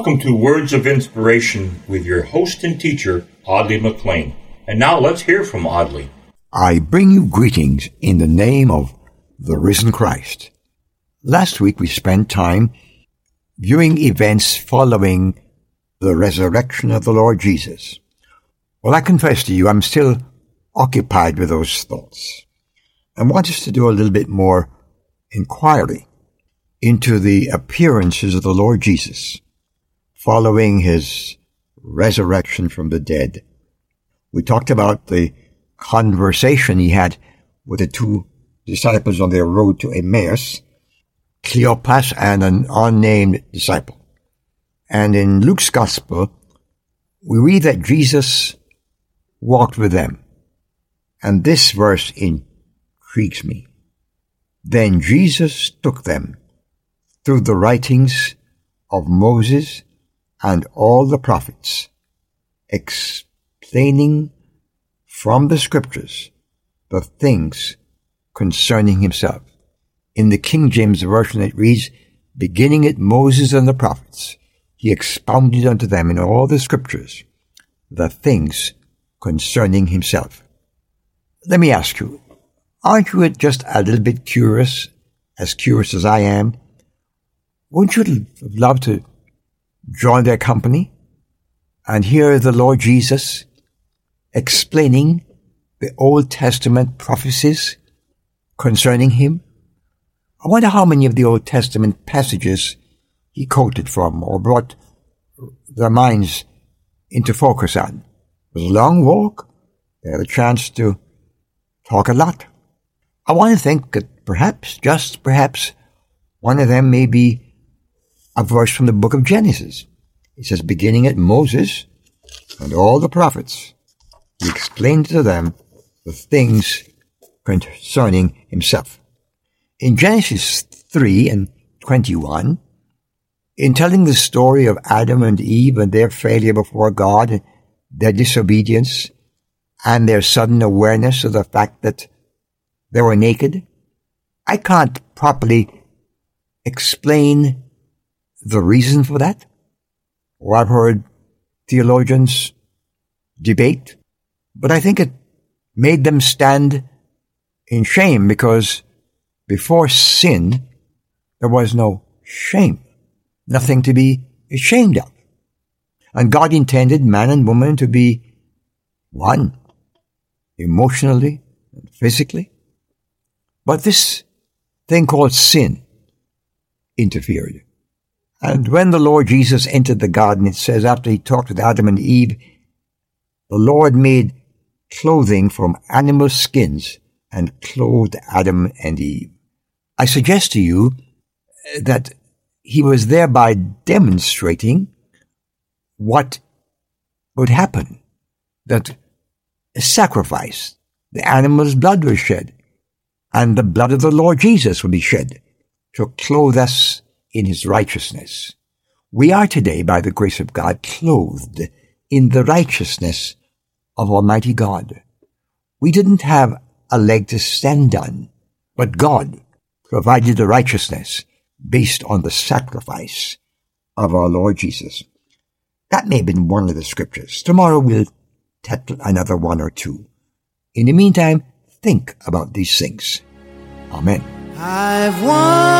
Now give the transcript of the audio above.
Welcome to Words of Inspiration with your host and teacher, Audley McLean. And now let's hear from Audley. I bring you greetings in the name of the risen Christ. Last week we spent time viewing events following the resurrection of the Lord Jesus. Well, I confess to you, I'm still occupied with those thoughts. I want us to do a little bit more inquiry into the appearances of the Lord Jesus following his resurrection from the dead. We talked about the conversation he had with the two disciples on their road to Emmaus, Cleopas and an unnamed disciple. And in Luke's gospel, we read that Jesus walked with them. And this verse intrigues me. Then Jesus took them through the writings of Moses and all the prophets, explaining from the scriptures the things concerning himself. In the King James Version it reads, beginning at Moses and the prophets, he expounded unto them in all the scriptures the things concerning himself. Let me ask you, aren't you just a little bit curious, as curious as I am? Wouldn't you love to join their company and hear the Lord Jesus explaining the Old Testament prophecies concerning him? I wonder how many of the Old Testament passages he quoted from or brought their minds into focus on. It was a long walk. They had a chance to talk a lot. I want to think that perhaps, just perhaps, one of them may be a verse from the book of Genesis. It says, beginning at Moses and all the prophets, he explained to them the things concerning himself. In Genesis 3 and 21, in telling the story of Adam and Eve and their failure before God, their disobedience, and their sudden awareness of the fact that they were naked, I can't properly explain the reason for that. Or I've heard theologians debate, but I think it made them stand in shame because before sin, there was no shame, nothing to be ashamed of. And God intended man and woman to be one, emotionally and physically. But this thing called sin interfered. And when the Lord Jesus entered the garden, it says after he talked with Adam and Eve, the Lord made clothing from animal skins and clothed Adam and Eve. I suggest to you uh, that he was thereby demonstrating what would happen, that a sacrifice, the animal's blood was shed, and the blood of the Lord Jesus would be shed to clothe us in his righteousness. We are today, by the grace of God, clothed in the righteousness of Almighty God. We didn't have a leg to stand on, but God provided the righteousness based on the sacrifice of our Lord Jesus. That may have been one of the scriptures. Tomorrow we'll tackle another one or two. In the meantime, think about these things. Amen. I've wandered